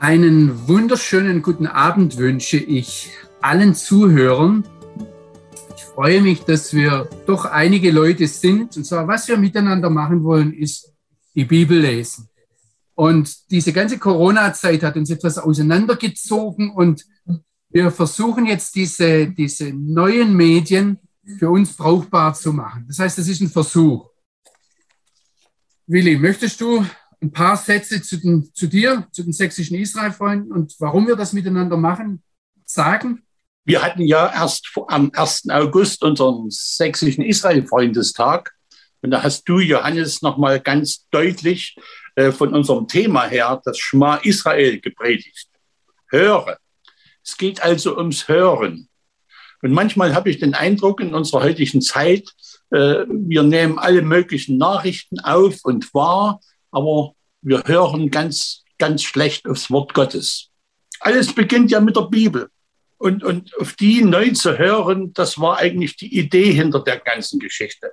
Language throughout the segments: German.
Einen wunderschönen guten Abend wünsche ich allen Zuhörern. Ich freue mich, dass wir doch einige Leute sind. Und zwar, was wir miteinander machen wollen, ist die Bibel lesen. Und diese ganze Corona-Zeit hat uns etwas auseinandergezogen und wir versuchen jetzt diese, diese neuen Medien für uns brauchbar zu machen. Das heißt, das ist ein Versuch. Willi, möchtest du ein paar Sätze zu, den, zu dir, zu den sächsischen Israel-Freunden und warum wir das miteinander machen, sagen? Wir hatten ja erst am 1. August unseren sächsischen Israel-Freundestag. Und da hast du, Johannes, nochmal ganz deutlich äh, von unserem Thema her das Schma Israel gepredigt. Höre. Es geht also ums Hören. Und manchmal habe ich den Eindruck in unserer heutigen Zeit, äh, wir nehmen alle möglichen Nachrichten auf und wahr, aber wir hören ganz, ganz schlecht aufs Wort Gottes. Alles beginnt ja mit der Bibel. Und, und auf die neu zu hören, das war eigentlich die Idee hinter der ganzen Geschichte.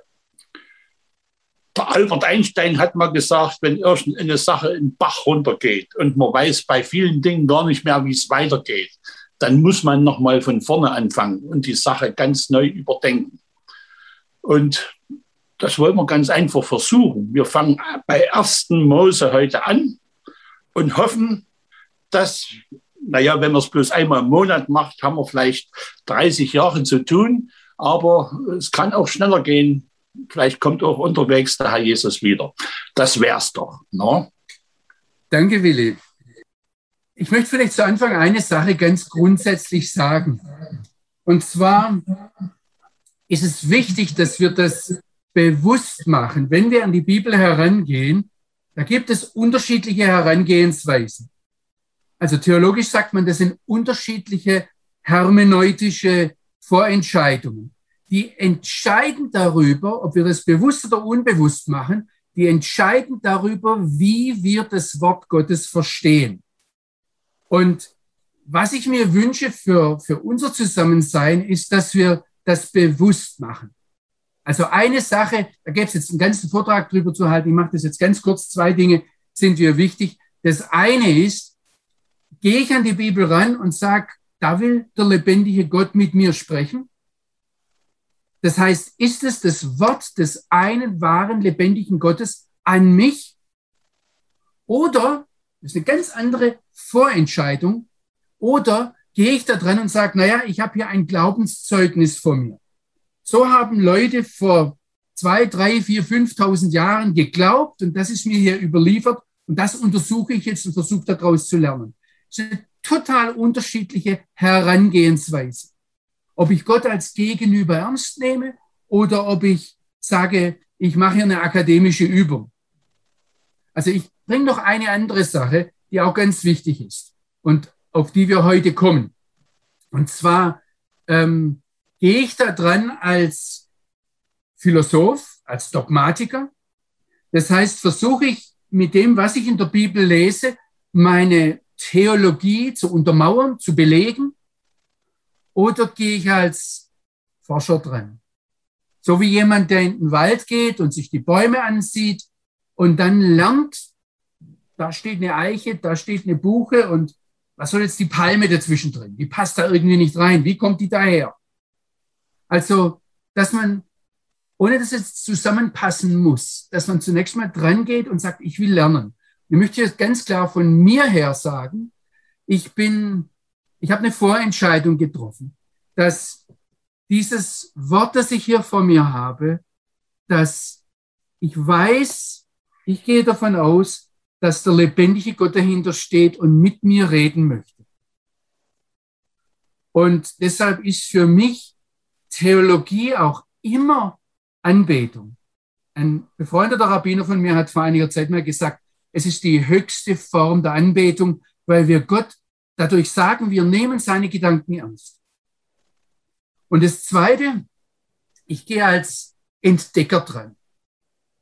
Der Albert Einstein hat mal gesagt, wenn irgendeine Sache in den Bach runtergeht und man weiß bei vielen Dingen gar nicht mehr, wie es weitergeht, dann muss man nochmal von vorne anfangen und die Sache ganz neu überdenken. Und das wollen wir ganz einfach versuchen. Wir fangen bei 1. Mose heute an und hoffen, dass, naja, wenn man es bloß einmal im Monat macht, haben wir vielleicht 30 Jahre zu tun. Aber es kann auch schneller gehen. Vielleicht kommt auch unterwegs der Herr Jesus wieder. Das wär's doch. Ne? Danke, Willi. Ich möchte vielleicht zu Anfang eine Sache ganz grundsätzlich sagen. Und zwar ist es wichtig, dass wir das bewusst machen, wenn wir an die Bibel herangehen, da gibt es unterschiedliche Herangehensweisen. Also theologisch sagt man, das sind unterschiedliche hermeneutische Vorentscheidungen. Die entscheiden darüber, ob wir das bewusst oder unbewusst machen, die entscheiden darüber, wie wir das Wort Gottes verstehen. Und was ich mir wünsche für, für unser Zusammensein, ist, dass wir das bewusst machen. Also eine Sache, da gäbe es jetzt einen ganzen Vortrag drüber zu halten, ich mache das jetzt ganz kurz, zwei Dinge sind mir wichtig. Das eine ist, gehe ich an die Bibel ran und sage, da will der lebendige Gott mit mir sprechen. Das heißt, ist es das Wort des einen wahren lebendigen Gottes an mich? Oder, das ist eine ganz andere Vorentscheidung, oder gehe ich da dran und sage, naja, ich habe hier ein Glaubenszeugnis vor mir. So haben Leute vor zwei, drei, vier, 5.000 Jahren geglaubt und das ist mir hier überliefert und das untersuche ich jetzt und versuche daraus zu lernen. Das ist eine total unterschiedliche Herangehensweise. Ob ich Gott als Gegenüber ernst nehme oder ob ich sage, ich mache hier eine akademische Übung. Also ich bringe noch eine andere Sache, die auch ganz wichtig ist und auf die wir heute kommen. Und zwar ähm, gehe ich da dran als Philosoph, als Dogmatiker. Das heißt, versuche ich mit dem, was ich in der Bibel lese, meine Theologie zu untermauern, zu belegen? Oder gehe ich als Forscher dran? So wie jemand, der in den Wald geht und sich die Bäume ansieht und dann lernt, da steht eine Eiche, da steht eine Buche und was soll jetzt die Palme dazwischen drin? Die passt da irgendwie nicht rein. Wie kommt die daher? Also, dass man, ohne dass es zusammenpassen muss, dass man zunächst mal dran geht und sagt, ich will lernen. Ich möchte jetzt ganz klar von mir her sagen, ich bin, ich habe eine Vorentscheidung getroffen, dass dieses Wort, das ich hier vor mir habe, dass ich weiß, ich gehe davon aus, dass der lebendige Gott dahinter steht und mit mir reden möchte. Und deshalb ist für mich Theologie auch immer Anbetung. Ein befreundeter Rabbiner von mir hat vor einiger Zeit mal gesagt, es ist die höchste Form der Anbetung, weil wir Gott dadurch sagen, wir nehmen seine Gedanken ernst. Und das Zweite, ich gehe als Entdecker dran.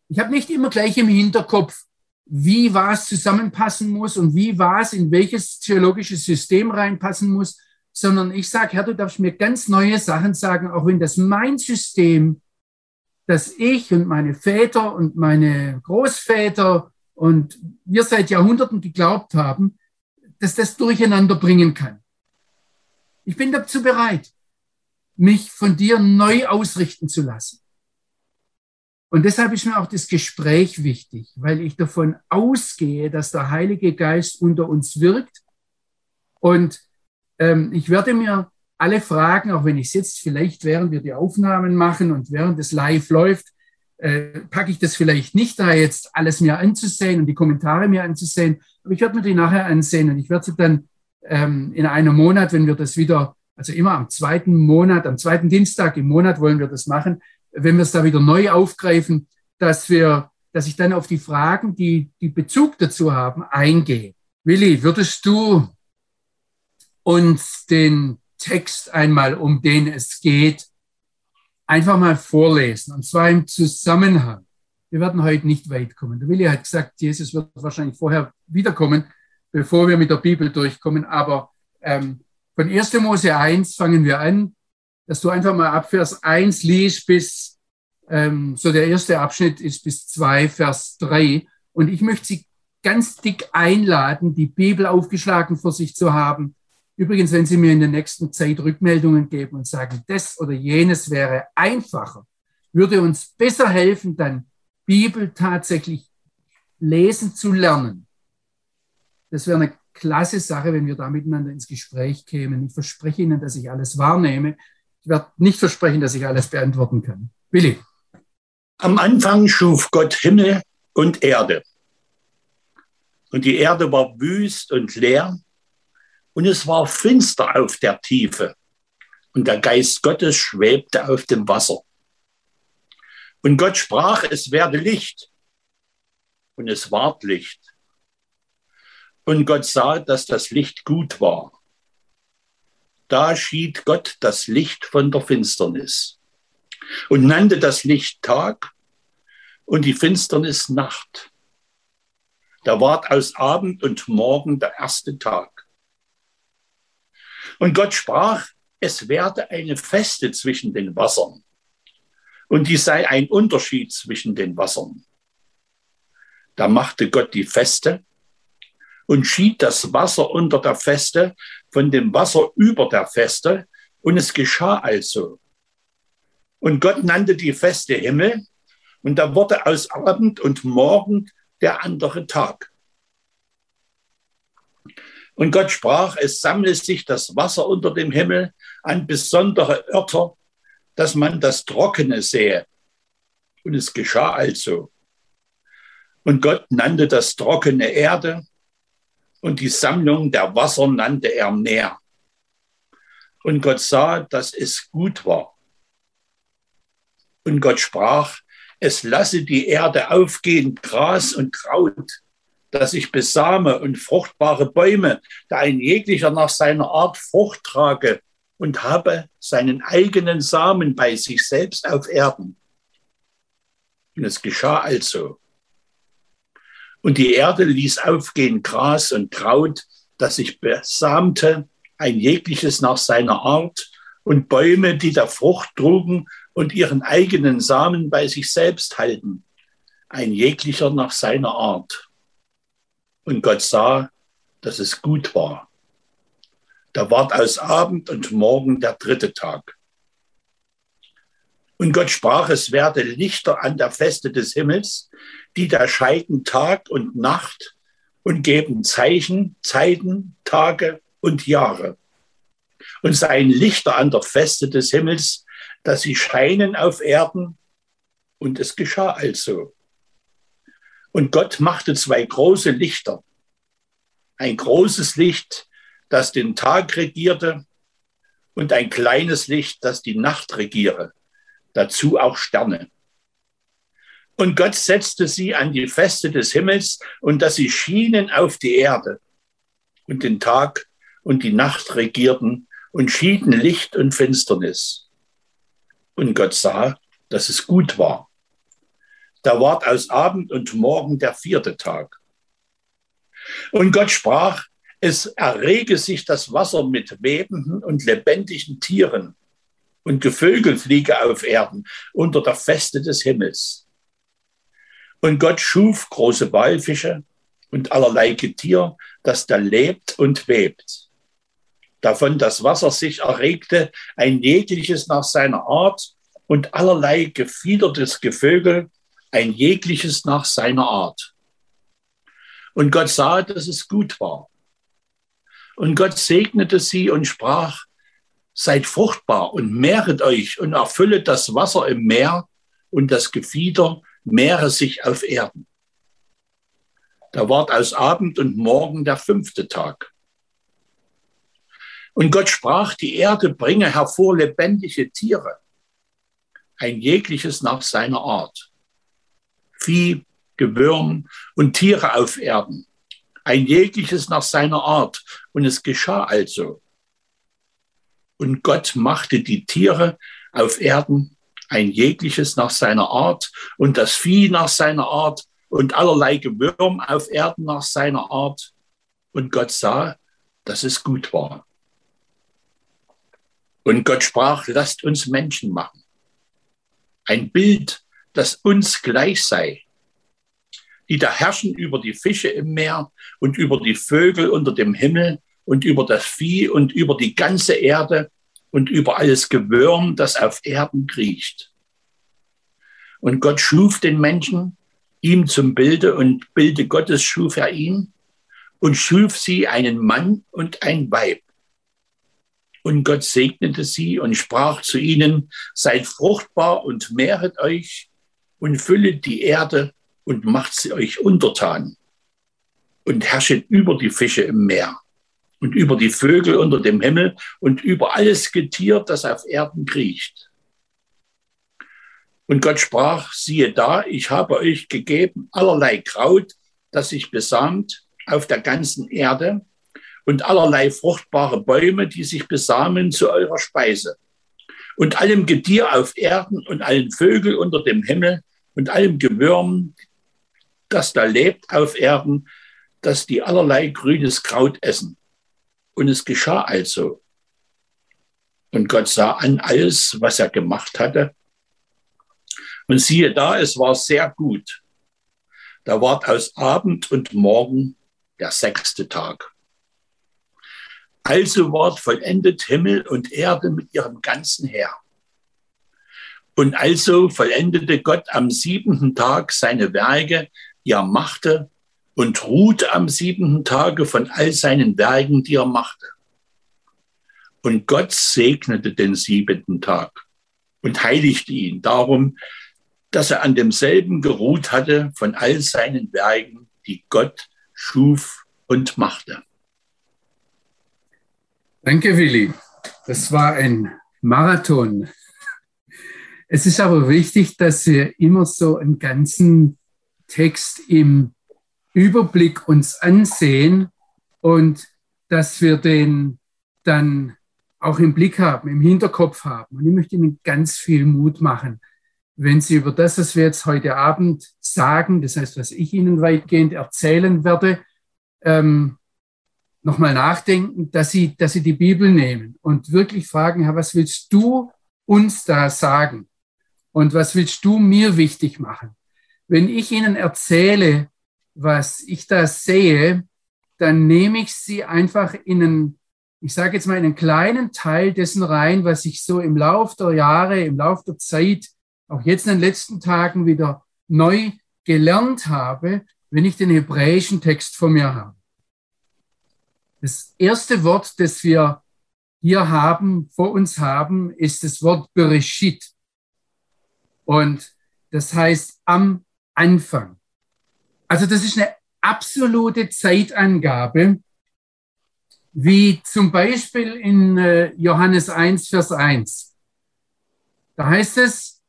Ich habe nicht immer gleich im Hinterkopf, wie was zusammenpassen muss und wie was in welches theologisches System reinpassen muss, sondern ich sage, Herr, du darfst mir ganz neue Sachen sagen, auch wenn das mein System, das ich und meine Väter und meine Großväter und wir seit Jahrhunderten geglaubt haben, das das durcheinander bringen kann. Ich bin dazu bereit, mich von dir neu ausrichten zu lassen. Und deshalb ist mir auch das Gespräch wichtig, weil ich davon ausgehe, dass der Heilige Geist unter uns wirkt. Und ähm, ich werde mir alle Fragen, auch wenn ich es jetzt vielleicht, während wir die Aufnahmen machen und während es live läuft, äh, packe ich das vielleicht nicht da jetzt alles mir anzusehen und die Kommentare mir anzusehen, aber ich werde mir die nachher ansehen und ich werde sie dann ähm, in einem Monat, wenn wir das wieder, also immer am zweiten Monat, am zweiten Dienstag im Monat wollen wir das machen, wenn wir es da wieder neu aufgreifen, dass wir, dass ich dann auf die Fragen, die, die Bezug dazu haben, eingehe. Willi, würdest du uns den Text einmal, um den es geht, einfach mal vorlesen, und zwar im Zusammenhang. Wir werden heute nicht weit kommen. Der Willi hat gesagt, Jesus wird wahrscheinlich vorher wiederkommen, bevor wir mit der Bibel durchkommen. Aber ähm, von 1. Mose 1 fangen wir an, dass du einfach mal ab Vers 1 liest bis, ähm, so der erste Abschnitt ist bis 2, Vers 3. Und ich möchte Sie ganz dick einladen, die Bibel aufgeschlagen vor sich zu haben Übrigens, wenn Sie mir in der nächsten Zeit Rückmeldungen geben und sagen, das oder jenes wäre einfacher, würde uns besser helfen, dann Bibel tatsächlich lesen zu lernen. Das wäre eine klasse Sache, wenn wir da miteinander ins Gespräch kämen. Ich verspreche Ihnen, dass ich alles wahrnehme. Ich werde nicht versprechen, dass ich alles beantworten kann. Willi. Am Anfang schuf Gott Himmel und Erde. Und die Erde war wüst und leer und es war finster auf der Tiefe. Und der Geist Gottes schwebte auf dem Wasser. Und Gott sprach, es werde Licht. Und es ward Licht. Und Gott sah, dass das Licht gut war. Da schied Gott das Licht von der Finsternis und nannte das Licht Tag und die Finsternis Nacht. Da ward aus Abend und Morgen der erste Tag. Und Gott sprach, es werde eine Feste zwischen den Wassern. Und die sei ein Unterschied zwischen den Wassern. Da machte Gott die Feste und schied das Wasser unter der Feste von dem Wasser über der Feste. Und es geschah also. Und Gott nannte die Feste Himmel. Und da wurde aus Abend und Morgen der andere Tag. Und Gott sprach, es sammle sich das Wasser unter dem Himmel an besondere Örter, dass man das Trockene sähe. Und es geschah also. Und Gott nannte das Trockene Erde und die Sammlung der Wasser nannte er Meer. Und Gott sah, dass es gut war. Und Gott sprach, es lasse die Erde aufgehen, Gras und Kraut dass ich besame und fruchtbare Bäume, da ein jeglicher nach seiner Art Frucht trage und habe seinen eigenen Samen bei sich selbst auf Erden. Und es geschah also. Und die Erde ließ aufgehen Gras und Kraut, das sich besamte, ein jegliches nach seiner Art, und Bäume, die der Frucht trugen und ihren eigenen Samen bei sich selbst halten, ein jeglicher nach seiner Art. Und Gott sah, dass es gut war. Da ward aus Abend und Morgen der dritte Tag. Und Gott sprach, es werde Lichter an der Feste des Himmels, die da scheiden Tag und Nacht und geben Zeichen, Zeiten, Tage und Jahre. Und seien Lichter an der Feste des Himmels, dass sie scheinen auf Erden. Und es geschah also. Und Gott machte zwei große Lichter. Ein großes Licht, das den Tag regierte, und ein kleines Licht, das die Nacht regiere. Dazu auch Sterne. Und Gott setzte sie an die Feste des Himmels und dass sie schienen auf die Erde. Und den Tag und die Nacht regierten und schieden Licht und Finsternis. Und Gott sah, dass es gut war. Da ward aus Abend und Morgen der vierte Tag. Und Gott sprach, es errege sich das Wasser mit webenden und lebendigen Tieren und Gevögel fliege auf Erden unter der Feste des Himmels. Und Gott schuf große Walfische und allerlei Getier, das da lebt und webt. Davon das Wasser sich erregte, ein jegliches nach seiner Art und allerlei gefiedertes Gevögel, ein jegliches nach seiner Art. Und Gott sah, dass es gut war. Und Gott segnete sie und sprach, seid fruchtbar und mehret euch und erfüllet das Wasser im Meer und das Gefieder mehre sich auf Erden. Da ward aus Abend und Morgen der fünfte Tag. Und Gott sprach, die Erde bringe hervor lebendige Tiere, ein jegliches nach seiner Art. Vieh, Gewürm und Tiere auf Erden, ein jegliches nach seiner Art. Und es geschah also. Und Gott machte die Tiere auf Erden, ein jegliches nach seiner Art und das Vieh nach seiner Art und allerlei Gewürm auf Erden nach seiner Art. Und Gott sah, dass es gut war. Und Gott sprach, lasst uns Menschen machen. Ein Bild, das uns gleich sei, die da herrschen über die Fische im Meer und über die Vögel unter dem Himmel und über das Vieh und über die ganze Erde und über alles Gewürm, das auf Erden kriecht. Und Gott schuf den Menschen, ihm zum Bilde und Bilde Gottes schuf er ihn und schuf sie einen Mann und ein Weib. Und Gott segnete sie und sprach zu ihnen, seid fruchtbar und mehret euch und füllet die Erde und macht sie euch untertan und herrschet über die Fische im Meer und über die Vögel unter dem Himmel und über alles Getier, das auf Erden kriecht. Und Gott sprach, siehe da, ich habe euch gegeben allerlei Kraut, das sich besamt auf der ganzen Erde und allerlei fruchtbare Bäume, die sich besamen zu eurer Speise. Und allem Getier auf Erden und allen Vögel unter dem Himmel und allem Gewürm, das da lebt auf Erden, dass die allerlei grünes Kraut essen. Und es geschah also. Und Gott sah an alles, was er gemacht hatte. Und siehe da, es war sehr gut. Da ward aus Abend und Morgen der sechste Tag. Also ward vollendet Himmel und Erde mit ihrem ganzen Heer. Und also vollendete Gott am siebenten Tag seine Werke, die er machte, und ruhte am siebenten Tage von all seinen Werken, die er machte. Und Gott segnete den siebenten Tag und heiligte ihn darum, dass er an demselben geruht hatte von all seinen Werken, die Gott schuf und machte. Danke, Willi. Das war ein Marathon. Es ist aber wichtig, dass wir immer so einen ganzen Text im Überblick uns ansehen und dass wir den dann auch im Blick haben, im Hinterkopf haben. Und ich möchte Ihnen ganz viel Mut machen, wenn Sie über das, was wir jetzt heute Abend sagen, das heißt, was ich Ihnen weitgehend erzählen werde, ähm, nochmal nachdenken, dass Sie, dass Sie die Bibel nehmen und wirklich fragen, Herr, was willst du uns da sagen? Und was willst du mir wichtig machen? Wenn ich Ihnen erzähle, was ich da sehe, dann nehme ich sie einfach in einen, ich sage jetzt mal, einen kleinen Teil dessen rein, was ich so im Lauf der Jahre, im Lauf der Zeit, auch jetzt in den letzten Tagen wieder neu gelernt habe, wenn ich den hebräischen Text vor mir habe. Das erste Wort, das wir hier haben, vor uns haben, ist das Wort Bereshit. Und das heißt am Anfang. Also das ist eine absolute Zeitangabe, wie zum Beispiel in äh, Johannes 1, Vers 1. Da heißt es,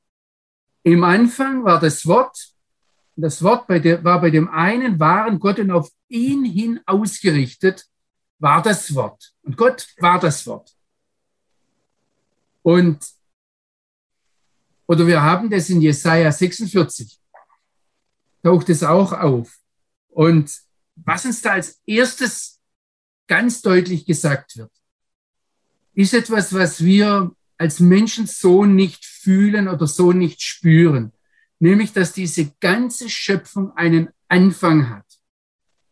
im Anfang war das Wort, das Wort bei der, war bei dem einen wahren Gott und auf ihn hin ausgerichtet, war das Wort. Und Gott war das Wort. Und, oder wir haben das in Jesaja 46 taucht es auch auf. Und was uns da als erstes ganz deutlich gesagt wird, ist etwas, was wir als Menschen so nicht fühlen oder so nicht spüren. Nämlich, dass diese ganze Schöpfung einen Anfang hat.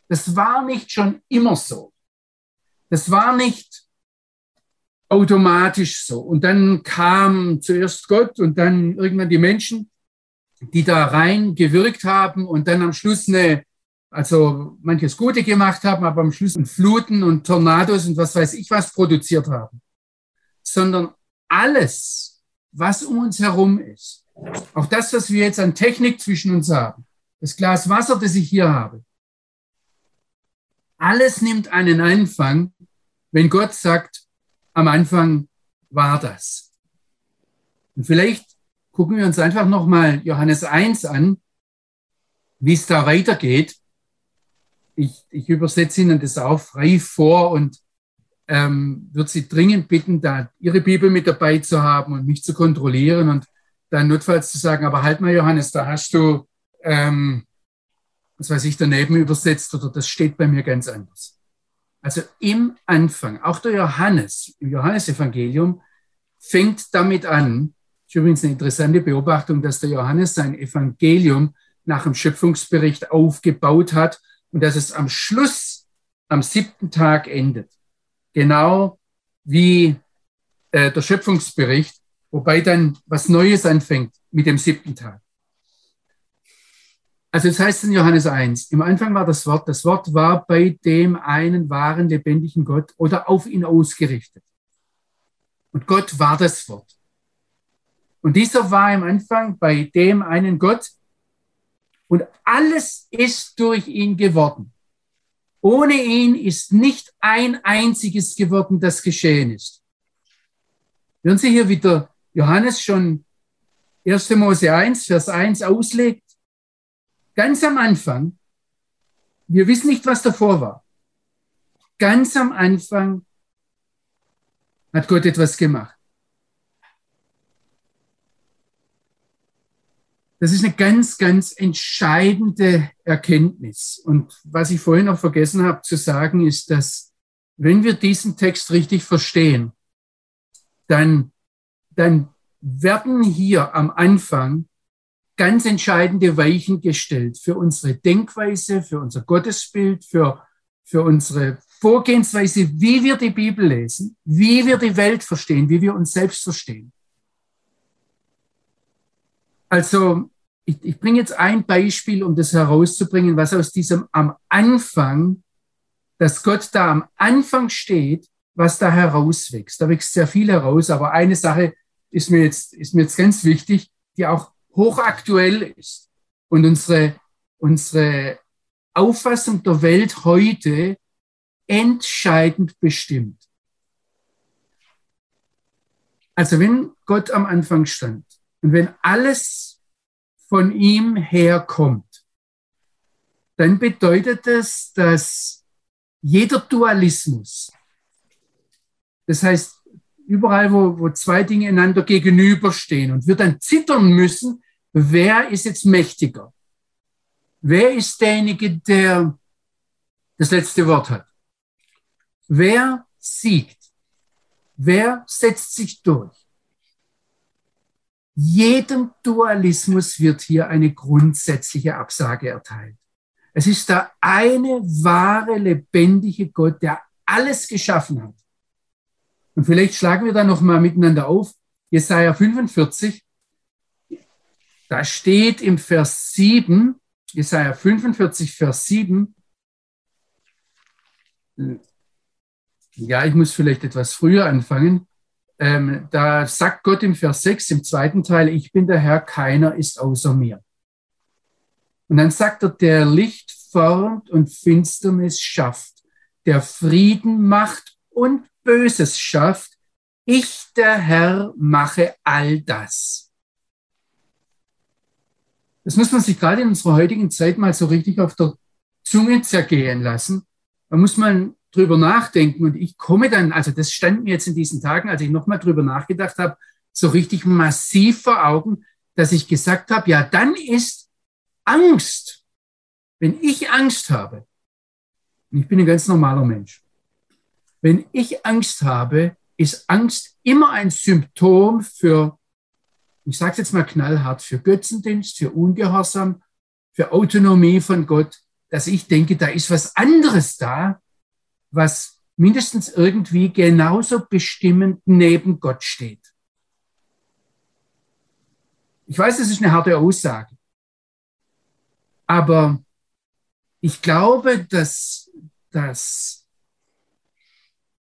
Das war nicht schon immer so. Das war nicht automatisch so. Und dann kam zuerst Gott und dann irgendwann die Menschen, die da rein gewirkt haben und dann am Schluss eine, also manches Gute gemacht haben, aber am Schluss Fluten und Tornados und was weiß ich was produziert haben. Sondern alles, was um uns herum ist, auch das, was wir jetzt an Technik zwischen uns haben, das Glas Wasser, das ich hier habe, alles nimmt einen Anfang, wenn Gott sagt, am Anfang war das. Und vielleicht gucken wir uns einfach nochmal Johannes 1 an, wie es da weitergeht. Ich, ich übersetze Ihnen das auch frei vor und ähm, würde Sie dringend bitten, da Ihre Bibel mit dabei zu haben und mich zu kontrollieren und dann notfalls zu sagen, aber halt mal, Johannes, da hast du, ähm, was weiß ich, daneben übersetzt oder das steht bei mir ganz anders. Also im Anfang, auch der Johannes, im Johannesevangelium, fängt damit an, ist übrigens eine interessante Beobachtung, dass der Johannes sein Evangelium nach dem Schöpfungsbericht aufgebaut hat und dass es am Schluss, am siebten Tag endet. Genau wie äh, der Schöpfungsbericht, wobei dann was Neues anfängt mit dem siebten Tag. Also es heißt in Johannes 1, im Anfang war das Wort, das Wort war bei dem einen wahren, lebendigen Gott oder auf ihn ausgerichtet. Und Gott war das Wort. Und dieser war im Anfang bei dem einen Gott und alles ist durch ihn geworden. Ohne ihn ist nicht ein einziges geworden, das geschehen ist. Wenn Sie hier wieder Johannes schon 1. Mose 1, Vers 1 auslegt, ganz am Anfang, wir wissen nicht, was davor war. Ganz am Anfang hat Gott etwas gemacht. Das ist eine ganz, ganz entscheidende Erkenntnis. Und was ich vorhin noch vergessen habe zu sagen, ist, dass wenn wir diesen Text richtig verstehen, dann, dann werden hier am Anfang ganz entscheidende Weichen gestellt für unsere Denkweise, für unser Gottesbild, für, für unsere Vorgehensweise, wie wir die Bibel lesen, wie wir die Welt verstehen, wie wir uns selbst verstehen. Also ich, ich bringe jetzt ein Beispiel, um das herauszubringen, was aus diesem am Anfang, dass Gott da am Anfang steht, was da herauswächst. Da wächst sehr viel heraus, aber eine Sache ist mir jetzt, ist mir jetzt ganz wichtig, die auch hochaktuell ist und unsere, unsere Auffassung der Welt heute entscheidend bestimmt. Also wenn Gott am Anfang stand und wenn alles von ihm herkommt, dann bedeutet das, dass jeder Dualismus, das heißt, überall, wo, wo zwei Dinge einander gegenüberstehen und wir dann zittern müssen, wer ist jetzt mächtiger? Wer ist derjenige, der das letzte Wort hat? Wer siegt? Wer setzt sich durch? Jedem Dualismus wird hier eine grundsätzliche Absage erteilt. Es ist der eine wahre, lebendige Gott, der alles geschaffen hat. Und vielleicht schlagen wir da noch mal miteinander auf. Jesaja 45, da steht im Vers 7, Jesaja 45, Vers 7, ja, ich muss vielleicht etwas früher anfangen. Ähm, da sagt Gott im Vers 6 im zweiten Teil, ich bin der Herr, keiner ist außer mir. Und dann sagt er, der Licht formt und Finsternis schafft, der Frieden macht und Böses schafft. Ich, der Herr, mache all das. Das muss man sich gerade in unserer heutigen Zeit mal so richtig auf der Zunge zergehen lassen. Da muss man drüber nachdenken. Und ich komme dann, also das stand mir jetzt in diesen Tagen, als ich nochmal drüber nachgedacht habe, so richtig massiv vor Augen, dass ich gesagt habe, ja, dann ist Angst, wenn ich Angst habe, und ich bin ein ganz normaler Mensch, wenn ich Angst habe, ist Angst immer ein Symptom für ich sage es jetzt mal knallhart, für Götzendienst, für Ungehorsam, für Autonomie von Gott. dass ich denke, da ist was anderes da, was mindestens irgendwie genauso bestimmend neben Gott steht. Ich weiß, das ist eine harte Aussage. Aber ich glaube, dass, dass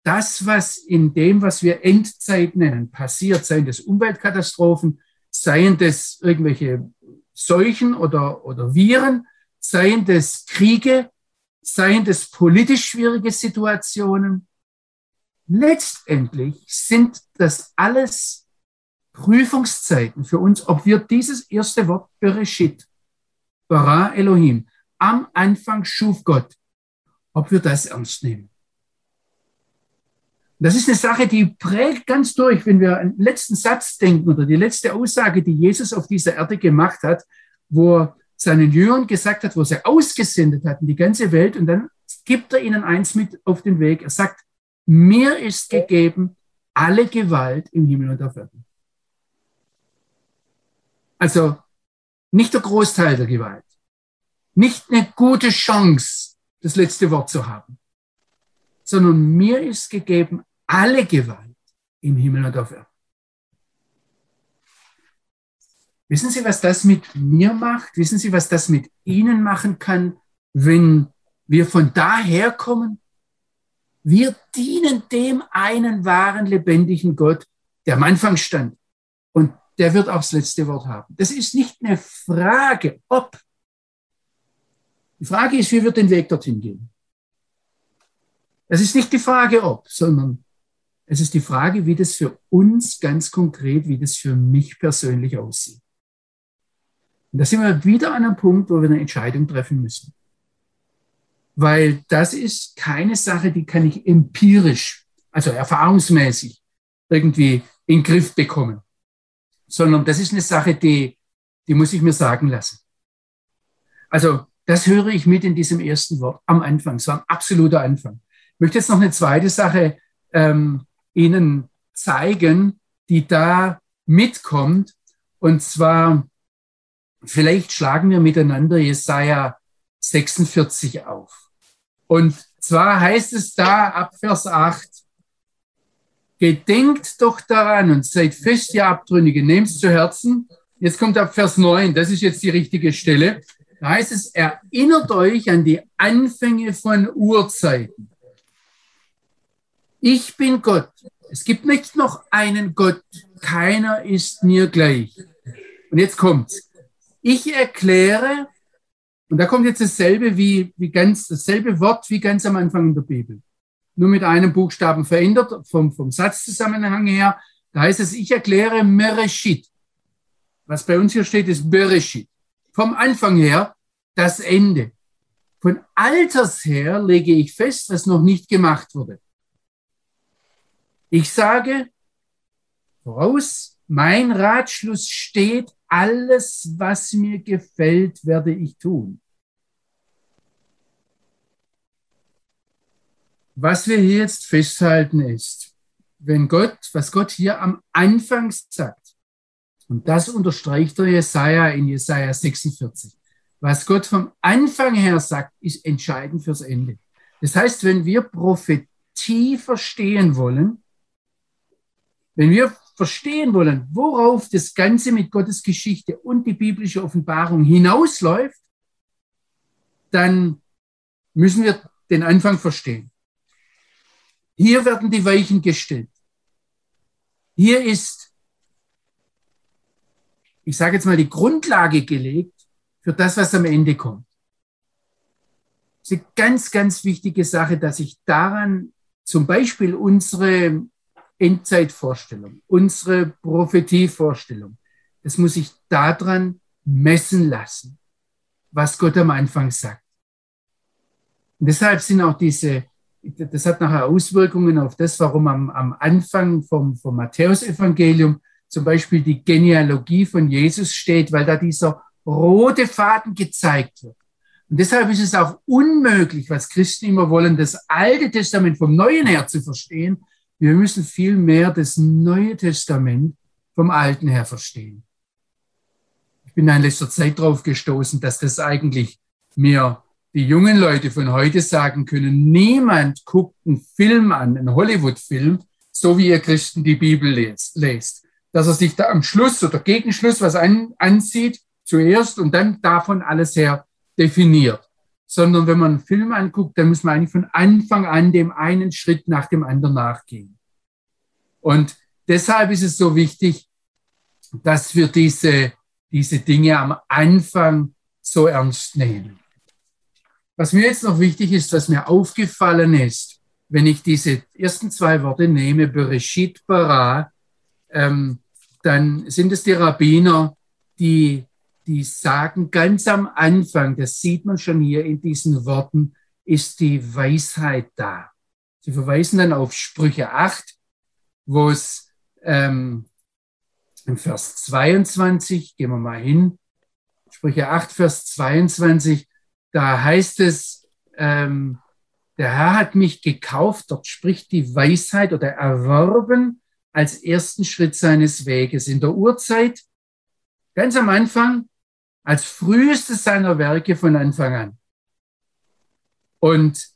das, was in dem, was wir Endzeit nennen, passiert, seien das Umweltkatastrophen, seien das irgendwelche Seuchen oder, oder Viren, seien das Kriege, seien das politisch schwierige Situationen. Letztendlich sind das alles Prüfungszeiten für uns, ob wir dieses erste Wort Bereshit, Bara Elohim, am Anfang schuf Gott, ob wir das ernst nehmen. Das ist eine Sache, die prägt ganz durch, wenn wir an den letzten Satz denken oder die letzte Aussage, die Jesus auf dieser Erde gemacht hat, wo er seinen Jüngern gesagt hat, wo sie ausgesendet hatten, die ganze Welt, und dann gibt er ihnen eins mit auf den Weg. Er sagt, mir ist gegeben alle Gewalt im Himmel und auf Erden. Also nicht der Großteil der Gewalt, nicht eine gute Chance, das letzte Wort zu haben, sondern mir ist gegeben alle Gewalt im Himmel und auf Erden. Wissen Sie, was das mit mir macht? Wissen Sie, was das mit Ihnen machen kann, wenn wir von daher kommen? Wir dienen dem einen wahren, lebendigen Gott, der am Anfang stand. Und der wird auch das letzte Wort haben. Das ist nicht eine Frage, ob. Die Frage ist, wie wird den Weg dorthin gehen? Das ist nicht die Frage, ob, sondern es ist die Frage, wie das für uns ganz konkret, wie das für mich persönlich aussieht. Und da sind wir wieder an einem Punkt, wo wir eine Entscheidung treffen müssen. Weil das ist keine Sache, die kann ich empirisch, also erfahrungsmäßig irgendwie in den Griff bekommen. Sondern das ist eine Sache, die, die muss ich mir sagen lassen. Also das höre ich mit in diesem ersten Wort am Anfang, so ein absoluter Anfang. Ich möchte jetzt noch eine zweite Sache ähm, Ihnen zeigen, die da mitkommt. Und zwar, vielleicht schlagen wir miteinander Jesaja 46 auf. Und zwar heißt es da ab Vers 8, Gedenkt doch daran und seid fest, ihr Abtrünnige, nehmt zu Herzen. Jetzt kommt ab Vers 9, das ist jetzt die richtige Stelle. Da heißt es, erinnert euch an die Anfänge von Urzeiten. Ich bin Gott. Es gibt nicht noch einen Gott. Keiner ist mir gleich. Und jetzt kommt's. Ich erkläre, und da kommt jetzt dasselbe wie, wie ganz, dasselbe Wort wie ganz am Anfang in der Bibel. Nur mit einem Buchstaben verändert, vom, vom Satzzusammenhang her. Da heißt es, ich erkläre Mereshit. Was bei uns hier steht, ist Bereshit. Vom Anfang her das Ende. Von Alters her lege ich fest, was noch nicht gemacht wurde. Ich sage voraus, mein Ratschluss steht, alles, was mir gefällt, werde ich tun. Was wir hier jetzt festhalten ist, wenn Gott, was Gott hier am Anfang sagt, und das unterstreicht der Jesaja in Jesaja 46, was Gott vom Anfang her sagt, ist entscheidend fürs Ende. Das heißt, wenn wir Prophetie verstehen wollen, wenn wir verstehen wollen, worauf das Ganze mit Gottes Geschichte und die biblische Offenbarung hinausläuft, dann müssen wir den Anfang verstehen. Hier werden die Weichen gestellt. Hier ist, ich sage jetzt mal, die Grundlage gelegt für das, was am Ende kommt. Das ist eine ganz, ganz wichtige Sache, dass ich daran zum Beispiel unsere Endzeitvorstellung, unsere Prophetievorstellung, das muss ich daran messen lassen, was Gott am Anfang sagt. Und deshalb sind auch diese, das hat nachher Auswirkungen auf das, warum am, am Anfang vom, vom Matthäusevangelium zum Beispiel die Genealogie von Jesus steht, weil da dieser rote Faden gezeigt wird. Und deshalb ist es auch unmöglich, was Christen immer wollen, das Alte Testament vom Neuen her zu verstehen, wir müssen viel mehr das Neue Testament vom Alten her verstehen. Ich bin in letzter Zeit darauf gestoßen, dass das eigentlich mir die jungen Leute von heute sagen können, niemand guckt einen Film an, einen Hollywood-Film, so wie ihr Christen die Bibel lest. Dass er sich da am Schluss oder gegen Schluss was an, ansieht, zuerst und dann davon alles her definiert. Sondern wenn man einen Film anguckt, dann muss man eigentlich von Anfang an dem einen Schritt nach dem anderen nachgehen. Und deshalb ist es so wichtig, dass wir diese, diese Dinge am Anfang so ernst nehmen. Was mir jetzt noch wichtig ist, was mir aufgefallen ist, wenn ich diese ersten zwei Worte nehme, Bereshit bara, ähm, dann sind es die Rabbiner, die, die sagen ganz am Anfang, das sieht man schon hier in diesen Worten, ist die Weisheit da. Sie verweisen dann auf Sprüche 8, wo es ähm, im Vers 22, gehen wir mal hin, Sprüche 8, Vers 22, da heißt es, ähm, der Herr hat mich gekauft, dort spricht die Weisheit oder erworben als ersten Schritt seines Weges. In der Urzeit, ganz am Anfang, als frühestes seiner Werke von Anfang an. Und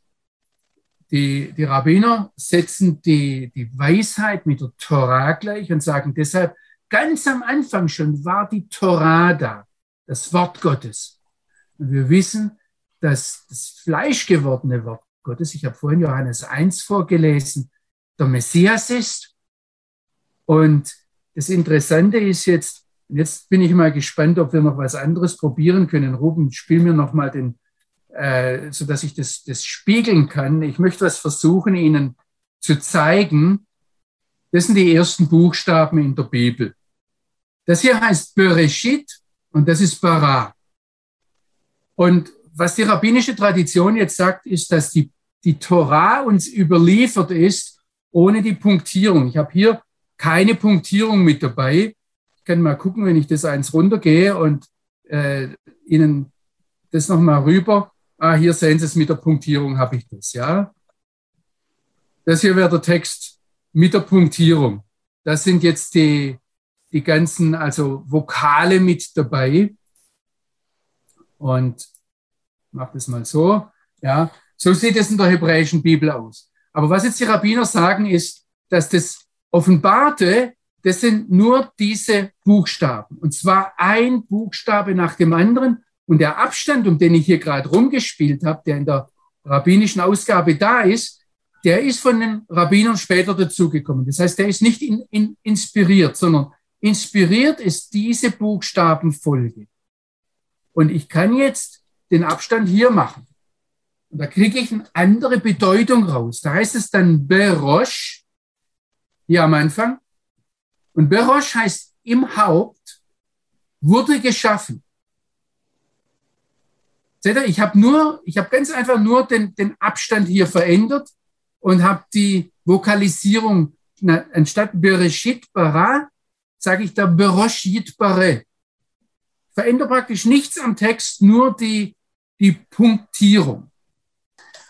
die, die Rabbiner setzen die, die Weisheit mit der Torah gleich und sagen deshalb, ganz am Anfang schon war die Torah da, das Wort Gottes. Und wir wissen, dass das fleischgewordene Wort Gottes, ich habe vorhin Johannes 1 vorgelesen, der Messias ist. Und das Interessante ist jetzt, jetzt bin ich mal gespannt, ob wir noch was anderes probieren können. Ruben, spiel mir noch mal den, äh, so dass ich das, das spiegeln kann. Ich möchte was versuchen, Ihnen zu zeigen. Das sind die ersten Buchstaben in der Bibel. Das hier heißt Bereshit und das ist Bara. Und was die rabbinische Tradition jetzt sagt, ist, dass die, die Torah uns überliefert ist ohne die Punktierung. Ich habe hier keine Punktierung mit dabei. Kann mal gucken, wenn ich das eins runtergehe und äh, Ihnen das nochmal rüber. Ah, hier sehen Sie es mit der Punktierung, habe ich das, ja. Das hier wäre der Text mit der Punktierung. Das sind jetzt die, die ganzen, also Vokale mit dabei. Und mach das mal so. Ja, so sieht es in der hebräischen Bibel aus. Aber was jetzt die Rabbiner sagen, ist, dass das Offenbarte, das sind nur diese Buchstaben. Und zwar ein Buchstabe nach dem anderen. Und der Abstand, um den ich hier gerade rumgespielt habe, der in der rabbinischen Ausgabe da ist, der ist von den Rabbinern später dazugekommen. Das heißt, der ist nicht in, in, inspiriert, sondern inspiriert ist diese Buchstabenfolge. Und ich kann jetzt den Abstand hier machen. Und da kriege ich eine andere Bedeutung raus. Da heißt es dann Berosh, hier am Anfang. Und Berosh heißt im Haupt, wurde geschaffen. Seht ihr, ich habe nur, ich habe ganz einfach nur den, den Abstand hier verändert und habe die Vokalisierung, na, anstatt Bereshit bara, sage ich da Berosh Yit Bare verändere praktisch nichts am Text, nur die, die Punktierung.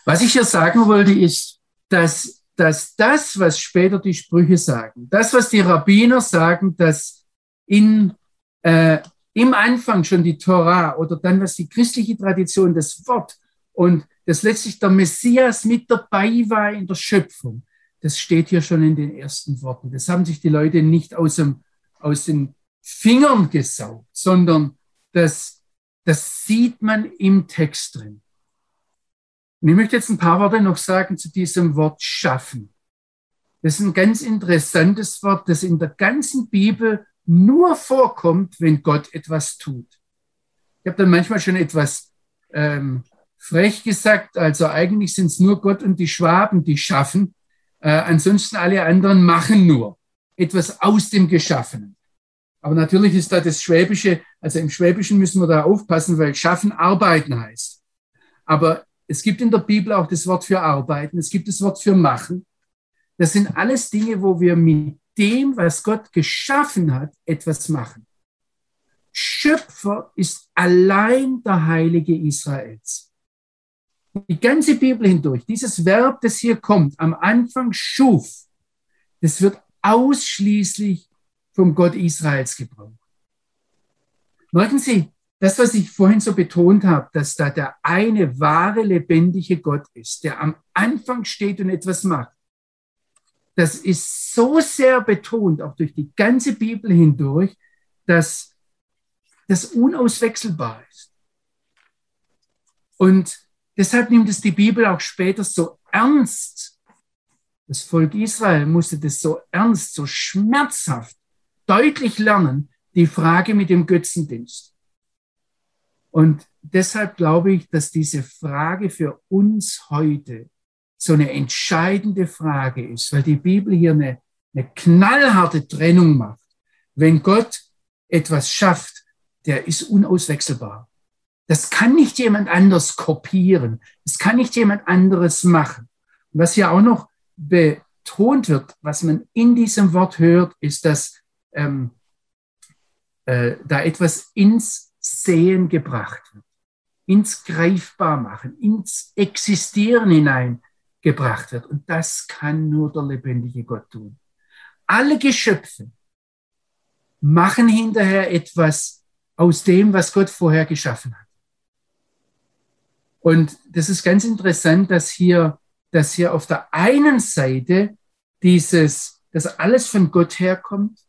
Was ich hier sagen wollte, ist, dass, dass das, was später die Sprüche sagen, das, was die Rabbiner sagen, dass in, äh, im Anfang schon die Torah oder dann, was die christliche Tradition, das Wort und das letztlich der Messias mit dabei war in der Schöpfung, das steht hier schon in den ersten Worten. Das haben sich die Leute nicht aus, dem, aus den Fingern gesaugt, sondern das, das sieht man im Text drin. Und ich möchte jetzt ein paar Worte noch sagen zu diesem Wort schaffen. Das ist ein ganz interessantes Wort, das in der ganzen Bibel nur vorkommt, wenn Gott etwas tut. Ich habe dann manchmal schon etwas ähm, frech gesagt, also eigentlich sind es nur Gott und die Schwaben, die schaffen. Äh, ansonsten alle anderen machen nur etwas aus dem Geschaffenen. Aber natürlich ist da das Schwäbische, also im Schwäbischen müssen wir da aufpassen, weil schaffen arbeiten heißt. Aber es gibt in der Bibel auch das Wort für arbeiten, es gibt das Wort für machen. Das sind alles Dinge, wo wir mit dem, was Gott geschaffen hat, etwas machen. Schöpfer ist allein der Heilige Israels. Die ganze Bibel hindurch, dieses Verb, das hier kommt, am Anfang schuf, das wird ausschließlich vom Gott Israels gebraucht. Merken Sie, das, was ich vorhin so betont habe, dass da der eine wahre, lebendige Gott ist, der am Anfang steht und etwas macht, das ist so sehr betont, auch durch die ganze Bibel hindurch, dass das unauswechselbar ist. Und deshalb nimmt es die Bibel auch später so ernst. Das Volk Israel musste das so ernst, so schmerzhaft, deutlich lernen, die Frage mit dem Götzendienst. Und deshalb glaube ich, dass diese Frage für uns heute so eine entscheidende Frage ist, weil die Bibel hier eine, eine knallharte Trennung macht. Wenn Gott etwas schafft, der ist unauswechselbar. Das kann nicht jemand anders kopieren. Das kann nicht jemand anderes machen. Und was hier auch noch betont wird, was man in diesem Wort hört, ist, dass ähm, äh, da etwas ins Sehen gebracht wird, ins Greifbar machen, ins Existieren hineingebracht wird. Und das kann nur der lebendige Gott tun. Alle Geschöpfe machen hinterher etwas aus dem, was Gott vorher geschaffen hat. Und das ist ganz interessant, dass hier, dass hier auf der einen Seite dieses, dass alles von Gott herkommt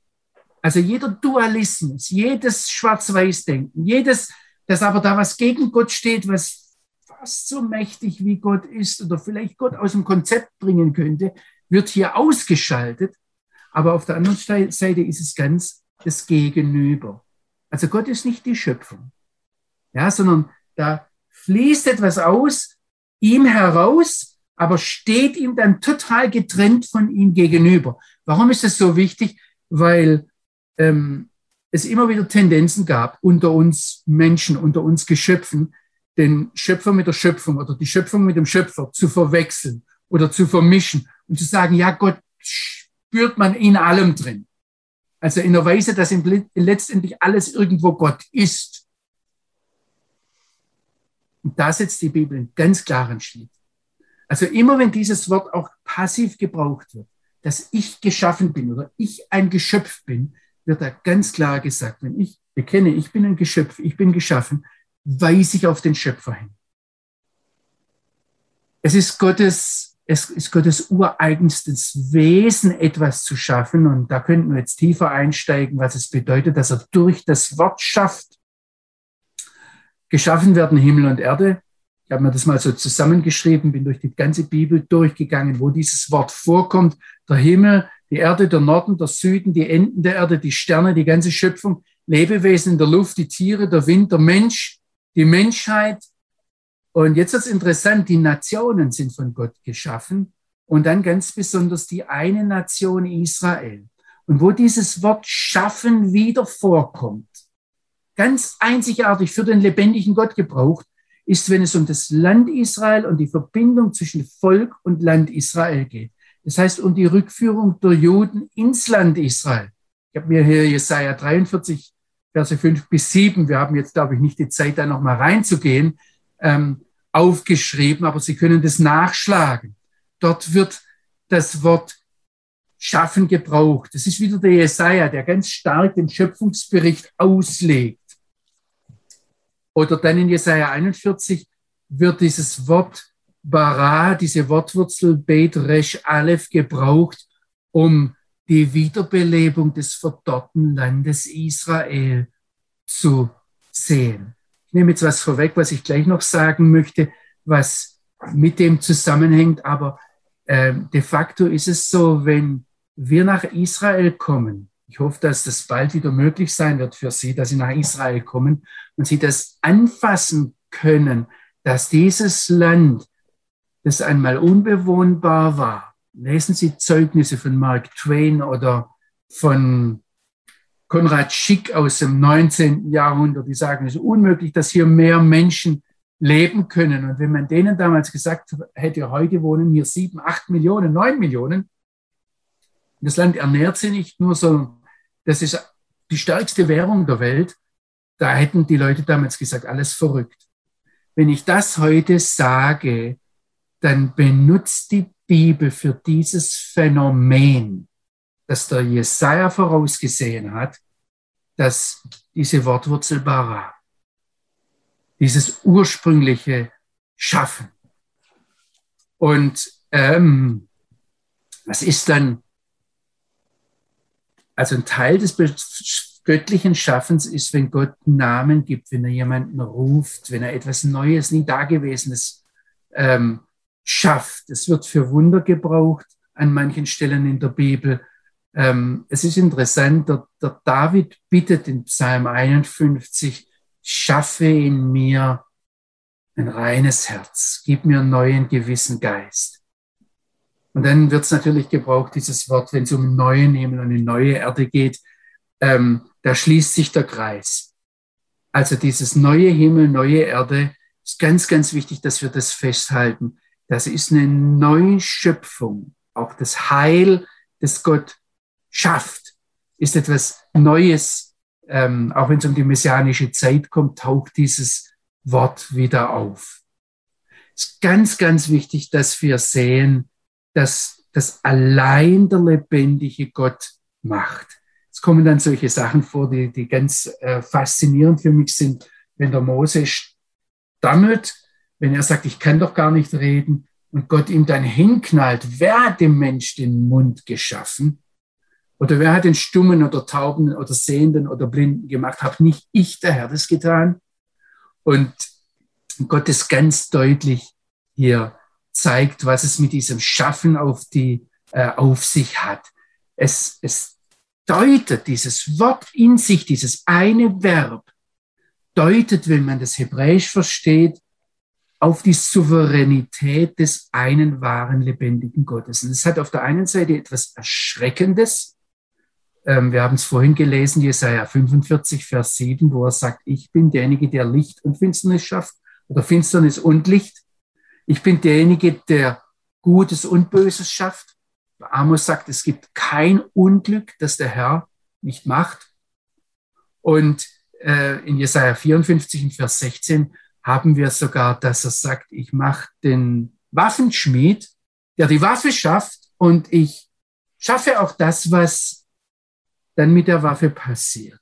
also jeder Dualismus, jedes Schwarz-Weiß-Denken, jedes, dass aber da was gegen Gott steht, was fast so mächtig wie Gott ist oder vielleicht Gott aus dem Konzept bringen könnte, wird hier ausgeschaltet. Aber auf der anderen Seite ist es ganz das Gegenüber. Also Gott ist nicht die Schöpfung, ja, sondern da fließt etwas aus ihm heraus, aber steht ihm dann total getrennt von ihm gegenüber. Warum ist das so wichtig? Weil ähm, es immer wieder Tendenzen gab unter uns Menschen, unter uns Geschöpfen, den Schöpfer mit der Schöpfung oder die Schöpfung mit dem Schöpfer zu verwechseln oder zu vermischen und zu sagen, ja, Gott spürt man in allem drin. Also in der Weise, dass letztendlich alles irgendwo Gott ist. Und da setzt die Bibel einen ganz klaren Schnitt. Also immer wenn dieses Wort auch passiv gebraucht wird, dass ich geschaffen bin oder ich ein Geschöpf bin, wird da ganz klar gesagt, wenn ich bekenne, ich bin ein Geschöpf, ich bin geschaffen, weise ich auf den Schöpfer hin. Es ist Gottes, es ist Gottes ureigenstes Wesen, etwas zu schaffen. Und da könnten wir jetzt tiefer einsteigen, was es bedeutet, dass er durch das Wort schafft. Geschaffen werden Himmel und Erde. Ich habe mir das mal so zusammengeschrieben, bin durch die ganze Bibel durchgegangen, wo dieses Wort vorkommt. Der Himmel, die Erde, der Norden, der Süden, die Enden der Erde, die Sterne, die ganze Schöpfung, Lebewesen in der Luft, die Tiere, der Wind, der Mensch, die Menschheit. Und jetzt ist interessant, die Nationen sind von Gott geschaffen und dann ganz besonders die eine Nation Israel. Und wo dieses Wort schaffen wieder vorkommt, ganz einzigartig für den lebendigen Gott gebraucht, ist, wenn es um das Land Israel und die Verbindung zwischen Volk und Land Israel geht. Das heißt, um die Rückführung der Juden ins Land Israel. Ich habe mir hier Jesaja 43, Verse 5 bis 7, wir haben jetzt, glaube ich, nicht die Zeit, da nochmal reinzugehen, ähm, aufgeschrieben, aber Sie können das nachschlagen. Dort wird das Wort schaffen gebraucht. Das ist wieder der Jesaja, der ganz stark den Schöpfungsbericht auslegt. Oder dann in Jesaja 41 wird dieses Wort bara, diese Wortwurzel Bet Resh Aleph gebraucht, um die Wiederbelebung des verdorrten Landes Israel zu sehen. Ich nehme jetzt was vorweg, was ich gleich noch sagen möchte, was mit dem zusammenhängt, aber äh, de facto ist es so, wenn wir nach Israel kommen, ich hoffe, dass das bald wieder möglich sein wird für Sie, dass Sie nach Israel kommen und Sie das anfassen können, dass dieses Land das einmal unbewohnbar war. Lesen Sie Zeugnisse von Mark Twain oder von Konrad Schick aus dem 19. Jahrhundert, die sagen, es ist unmöglich, dass hier mehr Menschen leben können. Und wenn man denen damals gesagt hätte, heute wohnen hier sieben, acht Millionen, neun Millionen, das Land ernährt sie nicht nur, sondern das ist die stärkste Währung der Welt, da hätten die Leute damals gesagt, alles verrückt. Wenn ich das heute sage, dann benutzt die Bibel für dieses Phänomen, das der Jesaja vorausgesehen hat, dass diese Wortwurzel bara, dieses ursprüngliche Schaffen. Und ähm, was ist dann, also ein Teil des göttlichen Schaffens ist, wenn Gott Namen gibt, wenn er jemanden ruft, wenn er etwas Neues, nie Dagewesenes ähm, schafft. Es wird für Wunder gebraucht an manchen Stellen in der Bibel. Ähm, es ist interessant, der, der David bittet in Psalm 51, schaffe in mir ein reines Herz, gib mir einen neuen gewissen Geist. Und dann wird es natürlich gebraucht, dieses Wort, wenn es um einen neuen Himmel und eine neue Erde geht, ähm, da schließt sich der Kreis. Also dieses neue Himmel, neue Erde ist ganz, ganz wichtig, dass wir das festhalten. Das ist eine Neuschöpfung. Auch das Heil, das Gott schafft, ist etwas Neues. Ähm, auch wenn es um die messianische Zeit kommt, taucht dieses Wort wieder auf. Es ist ganz, ganz wichtig, dass wir sehen, dass das allein der lebendige Gott macht. Es kommen dann solche Sachen vor, die, die ganz äh, faszinierend für mich sind, wenn der Mose stammelt, wenn er sagt, ich kann doch gar nicht reden, und Gott ihm dann hinknallt, wer hat dem Mensch den Mund geschaffen? Oder wer hat den Stummen oder Tauben oder Sehenden oder Blinden gemacht? Habe nicht ich, der Herr, das getan? Und Gott ist ganz deutlich hier zeigt, was es mit diesem Schaffen auf, die, äh, auf sich hat. Es, es deutet dieses Wort in sich, dieses eine Verb, deutet, wenn man das Hebräisch versteht, auf die Souveränität des einen wahren lebendigen Gottes. Und es hat auf der einen Seite etwas Erschreckendes. Ähm, wir haben es vorhin gelesen, Jesaja 45, Vers 7, wo er sagt, ich bin derjenige, der Licht und Finsternis schafft oder Finsternis und Licht. Ich bin derjenige, der Gutes und Böses schafft. Amos sagt, es gibt kein Unglück, das der Herr nicht macht. Und äh, in Jesaja 54, Vers 16 haben wir sogar, dass er sagt, ich mache den Waffenschmied, der die Waffe schafft und ich schaffe auch das, was dann mit der Waffe passiert.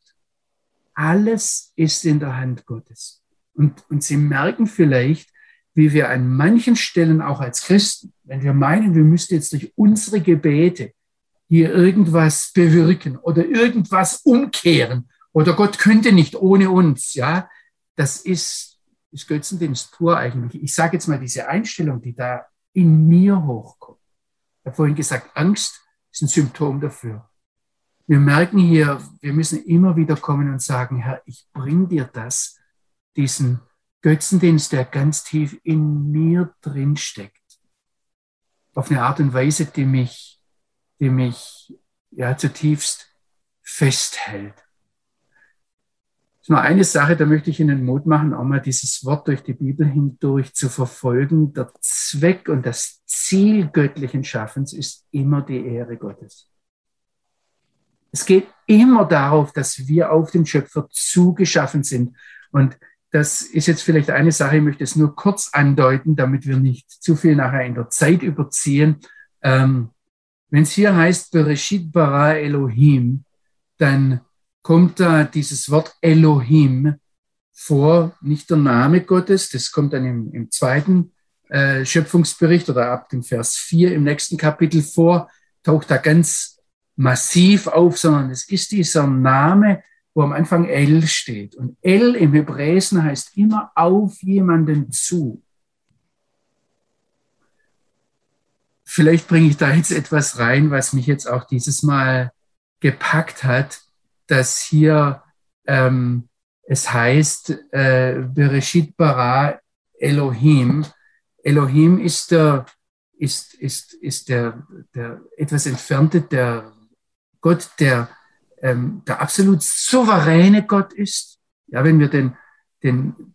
Alles ist in der Hand Gottes. Und, und Sie merken vielleicht, wie wir an manchen Stellen auch als Christen, wenn wir meinen, wir müssten jetzt durch unsere Gebete hier irgendwas bewirken oder irgendwas umkehren oder Gott könnte nicht ohne uns, ja, das ist ist Götzendienst pur eigentlich. Ich sage jetzt mal diese Einstellung, die da in mir hochkommt. Ich habe vorhin gesagt, Angst ist ein Symptom dafür. Wir merken hier, wir müssen immer wieder kommen und sagen, Herr, ich bring dir das, diesen Götzendienst, der ganz tief in mir drin steckt. Auf eine Art und Weise, die mich, die mich ja zutiefst festhält ist nur eine Sache, da möchte ich Ihnen Mut machen, auch mal dieses Wort durch die Bibel hindurch zu verfolgen. Der Zweck und das Ziel göttlichen Schaffens ist immer die Ehre Gottes. Es geht immer darauf, dass wir auf den Schöpfer zugeschaffen sind. Und das ist jetzt vielleicht eine Sache, ich möchte es nur kurz andeuten, damit wir nicht zu viel nachher in der Zeit überziehen. Ähm, Wenn es hier heißt, Bereshit bara Elohim, dann kommt da dieses Wort Elohim vor, nicht der Name Gottes, das kommt dann im, im zweiten äh, Schöpfungsbericht oder ab dem Vers 4 im nächsten Kapitel vor, taucht da ganz massiv auf, sondern es ist dieser Name, wo am Anfang El steht. Und El im Hebräischen heißt immer auf jemanden zu. Vielleicht bringe ich da jetzt etwas rein, was mich jetzt auch dieses Mal gepackt hat dass hier ähm, es heißt, äh, Bereshit bara Elohim. Elohim ist der, ist, ist, ist der, der etwas entfernte, der Gott, der, ähm, der absolut souveräne Gott ist. Ja, wenn wir den, den,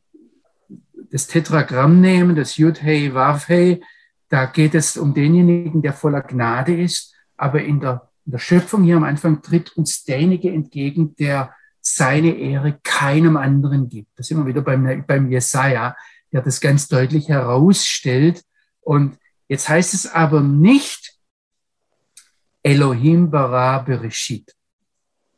das Tetragramm nehmen, das Yud Hey Vav Hey, da geht es um denjenigen, der voller Gnade ist, aber in der in der Schöpfung hier am Anfang tritt uns derjenige entgegen, der seine Ehre keinem anderen gibt. Das sind wir wieder beim, beim Jesaja, der das ganz deutlich herausstellt. Und jetzt heißt es aber nicht Elohim bara bereshit.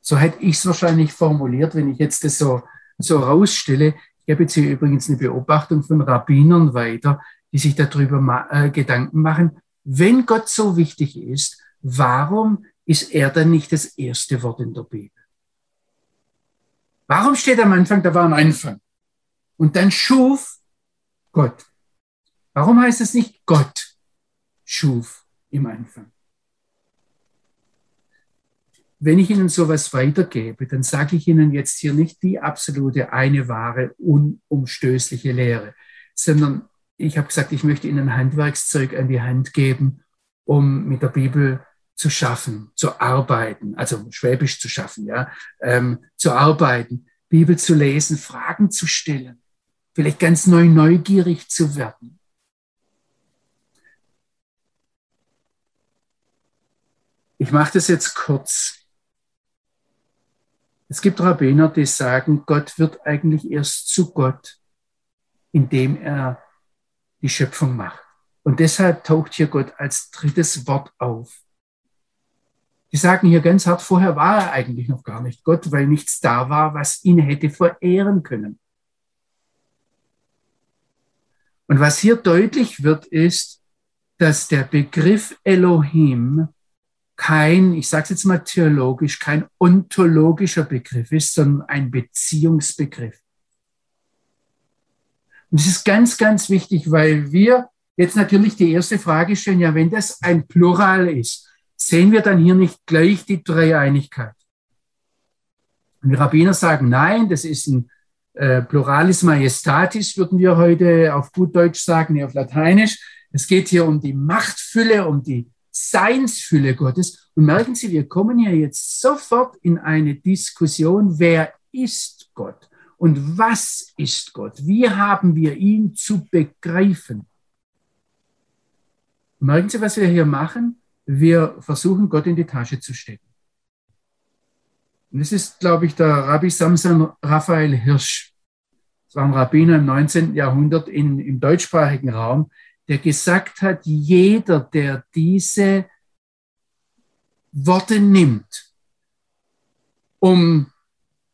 So hätte ich es wahrscheinlich formuliert, wenn ich jetzt das so, so rausstelle. Ich gebe jetzt hier übrigens eine Beobachtung von Rabbinern weiter, die sich darüber ma äh, Gedanken machen, wenn Gott so wichtig ist, warum ist er dann nicht das erste Wort in der Bibel? Warum steht am Anfang, da war am Anfang? Und dann schuf Gott. Warum heißt es nicht Gott schuf im Anfang? Wenn ich Ihnen sowas weitergebe, dann sage ich Ihnen jetzt hier nicht die absolute eine wahre, unumstößliche Lehre, sondern ich habe gesagt, ich möchte Ihnen Handwerkszeug an die Hand geben, um mit der Bibel zu schaffen, zu arbeiten, also Schwäbisch zu schaffen, ja, ähm, zu arbeiten, Bibel zu lesen, Fragen zu stellen, vielleicht ganz neu neugierig zu werden. Ich mache das jetzt kurz. Es gibt Rabbiner, die sagen, Gott wird eigentlich erst zu Gott, indem er die Schöpfung macht. Und deshalb taucht hier Gott als drittes Wort auf. Die sagen hier ganz hart, vorher war er eigentlich noch gar nicht Gott, weil nichts da war, was ihn hätte verehren können. Und was hier deutlich wird, ist, dass der Begriff Elohim kein, ich sage es jetzt mal theologisch, kein ontologischer Begriff ist, sondern ein Beziehungsbegriff. Und das ist ganz, ganz wichtig, weil wir jetzt natürlich die erste Frage stellen, ja, wenn das ein Plural ist, sehen wir dann hier nicht gleich die Dreieinigkeit? Und die Rabbiner sagen, nein, das ist ein äh, Pluralis Majestatis, würden wir heute auf gut Deutsch sagen, nicht auf Lateinisch. Es geht hier um die Machtfülle, um die Seinsfülle Gottes. Und merken Sie, wir kommen hier jetzt sofort in eine Diskussion, wer ist Gott? Und was ist Gott? Wie haben wir ihn zu begreifen? Merken Sie, was wir hier machen? Wir versuchen, Gott in die Tasche zu stecken. Und das ist, glaube ich, der Rabbi Samson Raphael Hirsch. Das war ein Rabbiner im 19. Jahrhundert in, im deutschsprachigen Raum, der gesagt hat, jeder, der diese Worte nimmt, um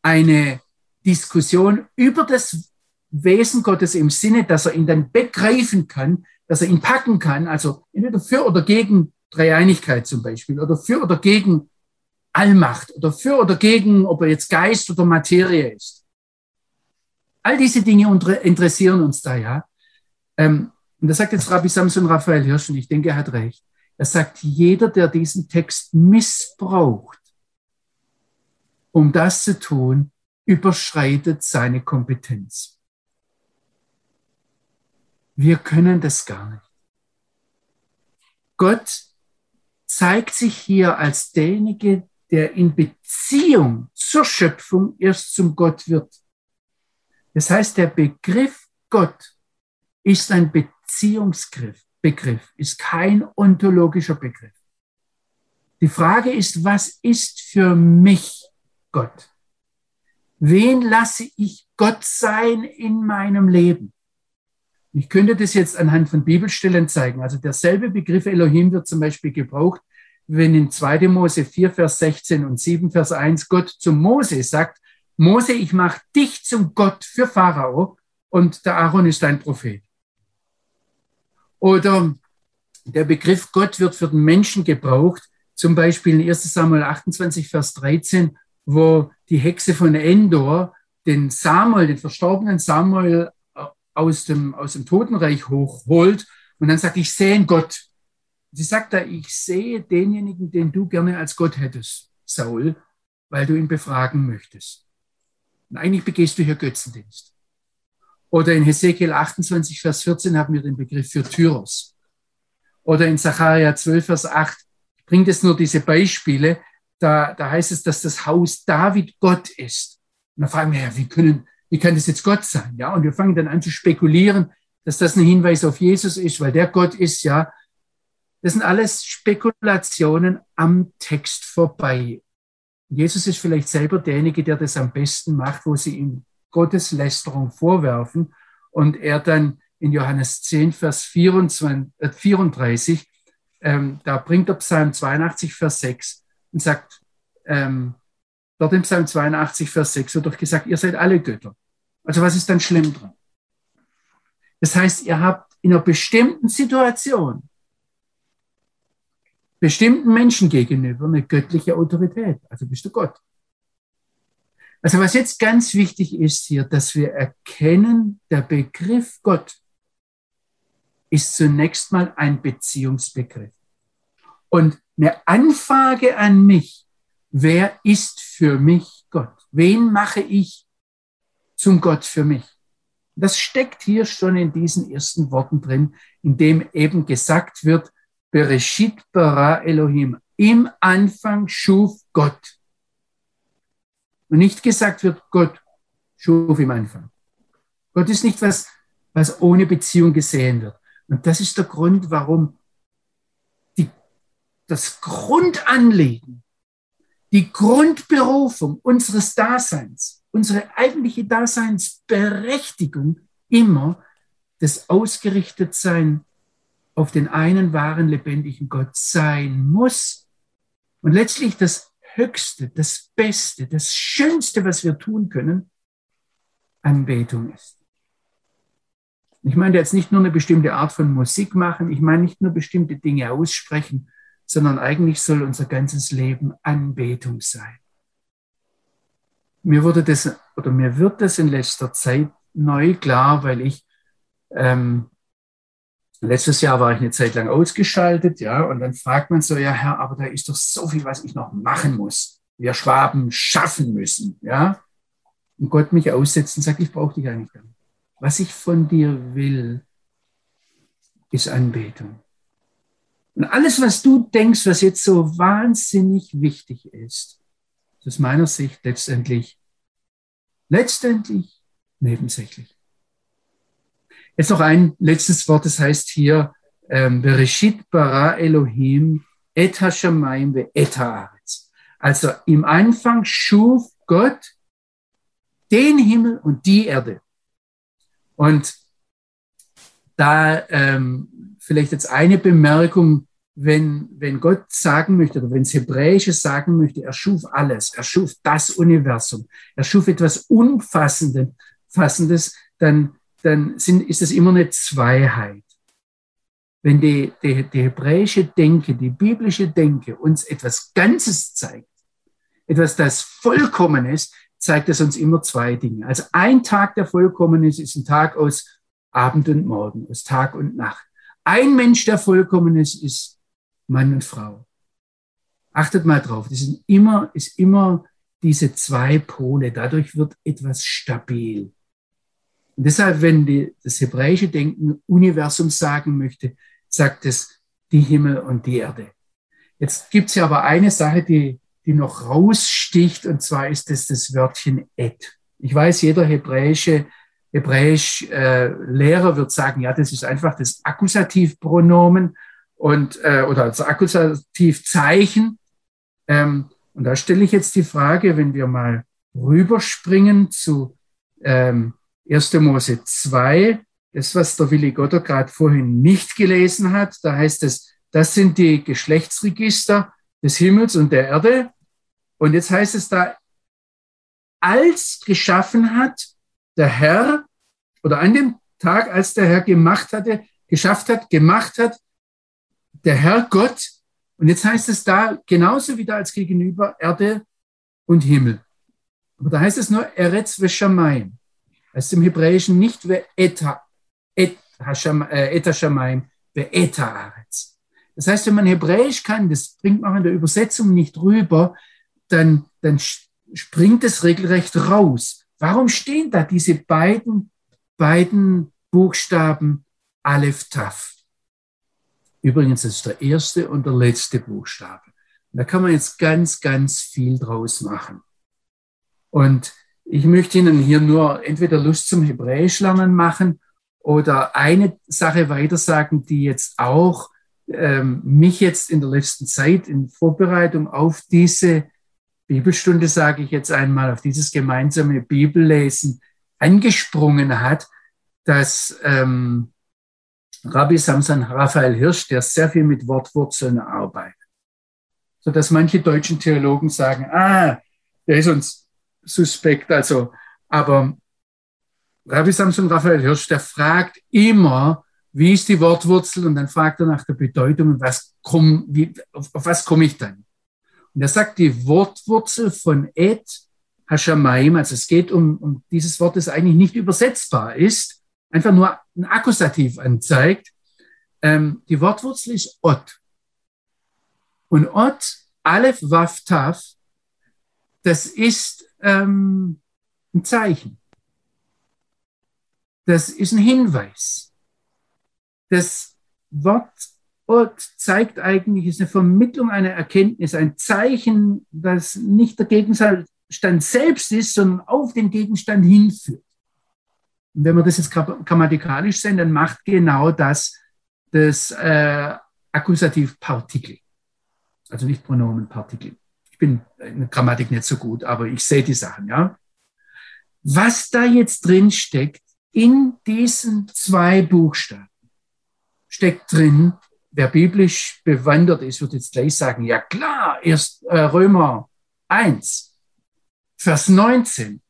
eine Diskussion über das Wesen Gottes im Sinne, dass er ihn dann begreifen kann, dass er ihn packen kann, also entweder für oder gegen Dreieinigkeit zum Beispiel, oder für oder gegen Allmacht, oder für oder gegen, ob er jetzt Geist oder Materie ist. All diese Dinge interessieren uns da, ja. Ähm, und da sagt jetzt Rabbi Samson Raphael Hirsch, und ich denke, er hat recht. Er sagt, jeder, der diesen Text missbraucht, um das zu tun, überschreitet seine Kompetenz. Wir können das gar nicht. Gott zeigt sich hier als derjenige, der in Beziehung zur Schöpfung erst zum Gott wird. Das heißt, der Begriff Gott ist ein Beziehungsbegriff, Begriff, ist kein ontologischer Begriff. Die Frage ist, was ist für mich Gott? Wen lasse ich Gott sein in meinem Leben? Ich könnte das jetzt anhand von Bibelstellen zeigen. Also derselbe Begriff Elohim wird zum Beispiel gebraucht, wenn in 2. Mose 4, Vers 16 und 7, Vers 1 Gott zu Mose sagt, Mose, ich mache dich zum Gott für Pharao und der Aaron ist dein Prophet. Oder der Begriff Gott wird für den Menschen gebraucht, zum Beispiel in 1 Samuel 28, Vers 13, wo die Hexe von Endor den Samuel, den verstorbenen Samuel aus dem, aus dem Totenreich hochholt und dann sagt, ich sehe Gott. Sie sagt da, ich sehe denjenigen, den du gerne als Gott hättest, Saul, weil du ihn befragen möchtest. Und eigentlich begehst du hier Götzendienst. Oder in Hesekiel 28, Vers 14 haben wir den Begriff für Tyros. Oder in Sacharja 12, Vers 8 bringt es nur diese Beispiele, da, da heißt es, dass das Haus David Gott ist. Und dann fragen wir, ja, wie können, wie kann das jetzt Gott sein? Ja, und wir fangen dann an zu spekulieren, dass das ein Hinweis auf Jesus ist, weil der Gott ist, ja. Das sind alles Spekulationen am Text vorbei. Jesus ist vielleicht selber derjenige, der das am besten macht, wo sie ihm Gotteslästerung vorwerfen und er dann in Johannes 10, Vers 24, äh, 34, ähm, da bringt er Psalm 82, Vers 6, und sagt, ähm, dort im Psalm 82, Vers 6 wird doch gesagt, ihr seid alle Götter. Also was ist dann schlimm dran? Das heißt, ihr habt in einer bestimmten Situation bestimmten Menschen gegenüber eine göttliche Autorität. Also bist du Gott. Also was jetzt ganz wichtig ist hier, dass wir erkennen, der Begriff Gott ist zunächst mal ein Beziehungsbegriff. Und eine Anfrage an mich, wer ist für mich Gott? Wen mache ich zum Gott für mich? Das steckt hier schon in diesen ersten Worten drin, in dem eben gesagt wird, Bereshit bara Elohim. Im Anfang schuf Gott. Und nicht gesagt wird, Gott schuf im Anfang. Gott ist nicht was, was ohne Beziehung gesehen wird. Und das ist der Grund, warum die, das Grundanliegen, die Grundberufung unseres Daseins, unsere eigentliche Daseinsberechtigung immer das Ausgerichtetsein auf den einen wahren, lebendigen Gott sein muss. Und letztlich das Höchste, das Beste, das Schönste, was wir tun können, Anbetung ist. Ich meine jetzt nicht nur eine bestimmte Art von Musik machen, ich meine nicht nur bestimmte Dinge aussprechen, sondern eigentlich soll unser ganzes Leben Anbetung sein. Mir wurde das oder mir wird das in letzter Zeit neu klar, weil ich ähm, letztes Jahr war ich eine Zeit lang ausgeschaltet, ja, und dann fragt man so, ja Herr, aber da ist doch so viel, was ich noch machen muss. Wir Schwaben schaffen müssen, ja. Und Gott mich aussetzt und sagt, ich brauche dich eigentlich gar nicht. Was ich von dir will, ist Anbetung. Und alles, was du denkst, was jetzt so wahnsinnig wichtig ist, ist aus meiner Sicht letztendlich, letztendlich nebensächlich. Jetzt noch ein letztes Wort, das heißt hier, ähm, Bereshit bara Elohim et hashamayim ve et haaretz. Also im Anfang schuf Gott den Himmel und die Erde. Und da ähm, vielleicht jetzt eine Bemerkung, wenn, wenn Gott sagen möchte oder wenn es Hebräische sagen möchte, er schuf alles, er schuf das Universum, er schuf etwas Umfassendes, dann, dann sind, ist es immer eine Zweiheit. Wenn die, die, die hebräische Denke, die biblische Denke uns etwas Ganzes zeigt, etwas, das vollkommen ist, zeigt es uns immer zwei Dinge. Also ein Tag, der vollkommen ist, ist ein Tag aus Abend und Morgen, aus Tag und Nacht. Ein Mensch, der vollkommen ist, ist Mann und Frau. Achtet mal drauf, das sind immer, ist immer diese zwei Pole. Dadurch wird etwas stabil. Und deshalb, wenn die, das hebräische Denken Universum sagen möchte, sagt es die Himmel und die Erde. Jetzt gibt es ja aber eine Sache, die die noch raussticht, und zwar ist es das Wörtchen et. Ich weiß, jeder hebräische Hebräisch äh, Lehrer wird sagen, ja, das ist einfach das Akkusativpronomen und äh, oder das Akkusativzeichen. Ähm, und da stelle ich jetzt die Frage, wenn wir mal rüberspringen zu ähm, 1. Mose 2, das, was der Willi Gotter gerade vorhin nicht gelesen hat, da heißt es, das sind die Geschlechtsregister des Himmels und der Erde. Und jetzt heißt es da, als geschaffen hat der Herr oder an dem Tag, als der Herr gemacht hatte, geschafft hat, gemacht hat, der Herr Gott. Und jetzt heißt es da genauso wieder als gegenüber Erde und Himmel. Aber da heißt es nur Eretz veshamayim. Das ist im Hebräischen nicht ve eta, et, äh, shamayim, ve eta aretz. Das heißt, wenn man Hebräisch kann, das bringt man in der Übersetzung nicht rüber, dann, dann springt es regelrecht raus. Warum stehen da diese beiden, beiden Buchstaben Aleph Taf? Übrigens, ist der erste und der letzte Buchstabe. Da kann man jetzt ganz, ganz viel draus machen. Und ich möchte Ihnen hier nur entweder Lust zum Hebräisch lernen machen oder eine Sache weiter sagen, die jetzt auch ähm, mich jetzt in der letzten Zeit in Vorbereitung auf diese Bibelstunde, sage ich jetzt einmal, auf dieses gemeinsame Bibellesen angesprungen hat, dass ähm, Rabbi Samson Raphael Hirsch, der sehr viel mit Wortwurzeln arbeitet, so dass manche deutschen Theologen sagen, ah, der ist uns suspekt, also, aber Rabbi Samson Raphael Hirsch, der fragt immer, wie ist die Wortwurzel? Und dann fragt er nach der Bedeutung und was komm, wie, auf, auf was komme ich dann? Und er sagt, die Wortwurzel von Et Hashamayim, also es geht um, um dieses Wort, das eigentlich nicht übersetzbar ist, einfach nur ein Akkusativ anzeigt. Ähm, die Wortwurzel ist Ot. Und Ot, Aleph, Waf, Taf, das ist ähm, ein Zeichen. Das ist ein Hinweis. Das Wort Ot zeigt eigentlich, ist eine Vermittlung einer Erkenntnis, ein Zeichen, das nicht der Gegenstand selbst ist, sondern auf den Gegenstand hinführt. Und wenn wir das jetzt grammatikalisch sehen, dann macht genau das das äh, Akkusativpartikel. Also nicht Pronomenpartikel. Ich bin in der Grammatik nicht so gut, aber ich sehe die Sachen, ja. Was da jetzt drin steckt, in diesen zwei Buchstaben, steckt drin, wer biblisch bewandert ist, wird jetzt gleich sagen, ja klar, erst äh, Römer 1, Vers 19.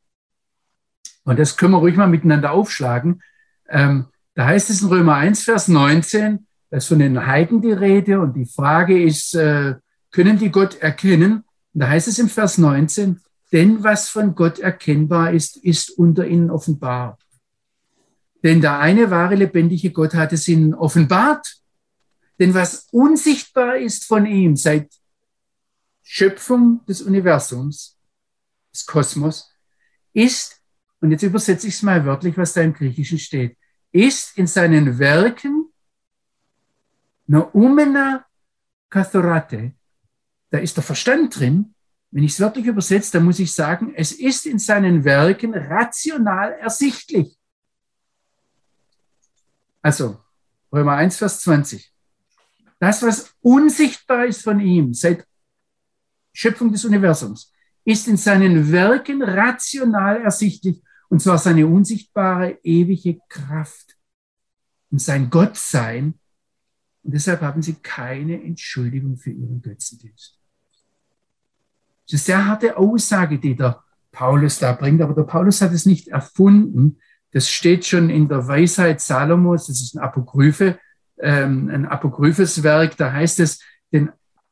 Und das können wir ruhig mal miteinander aufschlagen. Ähm, da heißt es in Römer 1, Vers 19, da ist von den Heiden die Rede und die Frage ist, äh, können die Gott erkennen? Und da heißt es im Vers 19, denn was von Gott erkennbar ist, ist unter ihnen offenbar. Denn der eine wahre lebendige Gott hat es ihnen offenbart. Denn was unsichtbar ist von ihm seit Schöpfung des Universums, des Kosmos, ist, und jetzt übersetze ich es mal wörtlich, was da im Griechischen steht, ist in seinen Werken Naumena Kathorate, da ist der Verstand drin. Wenn ich es wörtlich übersetze, dann muss ich sagen, es ist in seinen Werken rational ersichtlich. Also, Römer 1, Vers 20. Das, was unsichtbar ist von ihm seit Schöpfung des Universums, ist in seinen Werken rational ersichtlich, und zwar seine unsichtbare, ewige Kraft und sein Gottsein. Und deshalb haben sie keine Entschuldigung für ihren Götzendienst. Das ist eine sehr harte Aussage, die der Paulus da bringt, aber der Paulus hat es nicht erfunden. Das steht schon in der Weisheit Salomos, das ist ein Apokryphe, ähm, ein apokryphes Werk, da heißt es, denn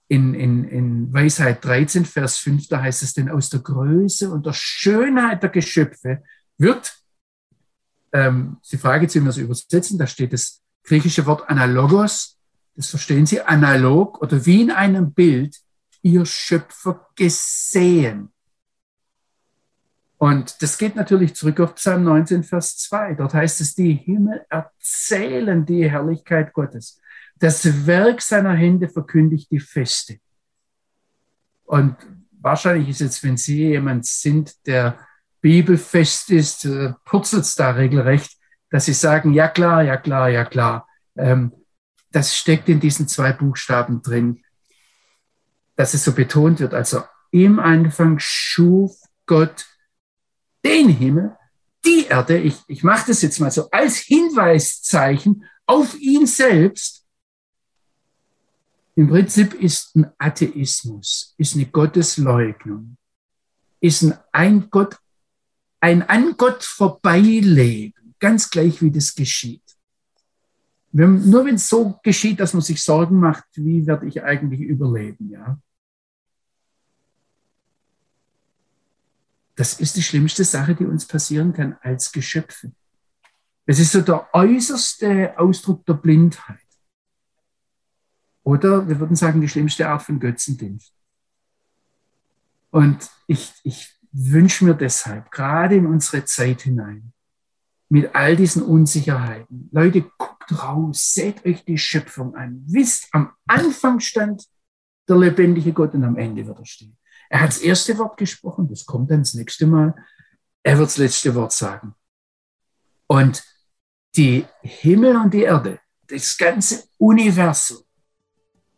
in, in, in Weisheit 13, Vers 5, da heißt es, denn aus der Größe und der Schönheit der Geschöpfe wird, ähm, wie wir es übersetzen, da steht das griechische Wort analogos, das verstehen Sie, analog oder wie in einem Bild, ihr Schöpfer gesehen. Und das geht natürlich zurück auf Psalm 19, Vers 2. Dort heißt es, die Himmel erzählen die Herrlichkeit Gottes. Das Werk seiner Hände verkündigt die Feste. Und wahrscheinlich ist jetzt, wenn Sie jemand sind, der bibelfest ist, äh, purzelt es da regelrecht, dass Sie sagen, ja klar, ja klar, ja klar. Ähm, das steckt in diesen zwei Buchstaben drin, dass es so betont wird. Also im Anfang schuf Gott den Himmel, die Erde, ich, ich mache das jetzt mal so als Hinweiszeichen auf ihn selbst. Im Prinzip ist ein Atheismus, ist eine Gottesleugnung, ist ein, ein Gott, ein an Gott vorbeileben, ganz gleich wie das geschieht. Wenn, nur wenn es so geschieht, dass man sich Sorgen macht, wie werde ich eigentlich überleben, ja. Das ist die schlimmste Sache, die uns passieren kann als Geschöpfe. Es ist so der äußerste Ausdruck der Blindheit. Oder wir würden sagen, die schlimmste Art von Götzendienst. Und ich, ich wünsche mir deshalb, gerade in unsere Zeit hinein, mit all diesen Unsicherheiten, Leute, guckt raus, seht euch die Schöpfung an, wisst, am Anfang stand der lebendige Gott und am Ende wird er stehen. Er hat das erste Wort gesprochen, das kommt dann das nächste Mal. Er wird das letzte Wort sagen. Und die Himmel und die Erde, das ganze Universum.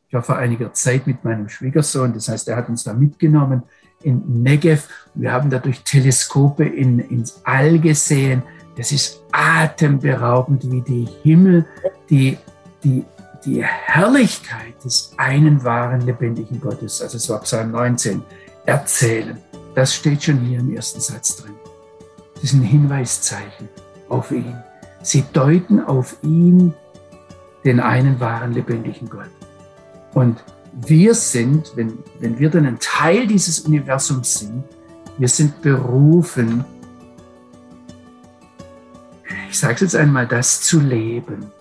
Ich war vor einiger Zeit mit meinem Schwiegersohn, das heißt, er hat uns da mitgenommen in Negev. Wir haben dadurch Teleskope in, ins All gesehen. Das ist atemberaubend, wie die Himmel, die, die die Herrlichkeit des einen wahren lebendigen Gottes, also es war Psalm 19, erzählen. Das steht schon hier im ersten Satz drin. Das ist ein Hinweiszeichen. auf ihn. Sie deuten auf ihn, den einen wahren, lebendigen Gott. Und wir sind, wenn, wenn wir dann ein Teil dieses Universums sind, wir sind berufen, ich sage es jetzt einmal, das zu leben.